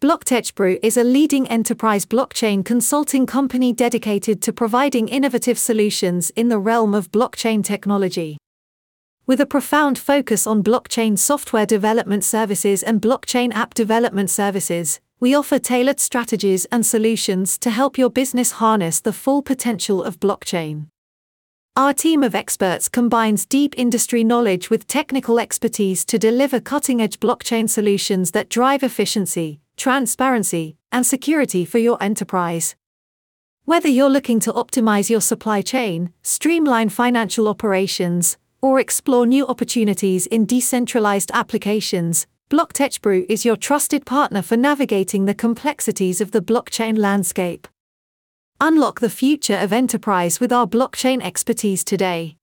BlockTechBrew is a leading enterprise blockchain consulting company dedicated to providing innovative solutions in the realm of blockchain technology. With a profound focus on blockchain software development services and blockchain app development services, we offer tailored strategies and solutions to help your business harness the full potential of blockchain. Our team of experts combines deep industry knowledge with technical expertise to deliver cutting edge blockchain solutions that drive efficiency, transparency, and security for your enterprise. Whether you're looking to optimize your supply chain, streamline financial operations, or explore new opportunities in decentralized applications, BlockTechBrew is your trusted partner for navigating the complexities of the blockchain landscape. Unlock the future of enterprise with our blockchain expertise today.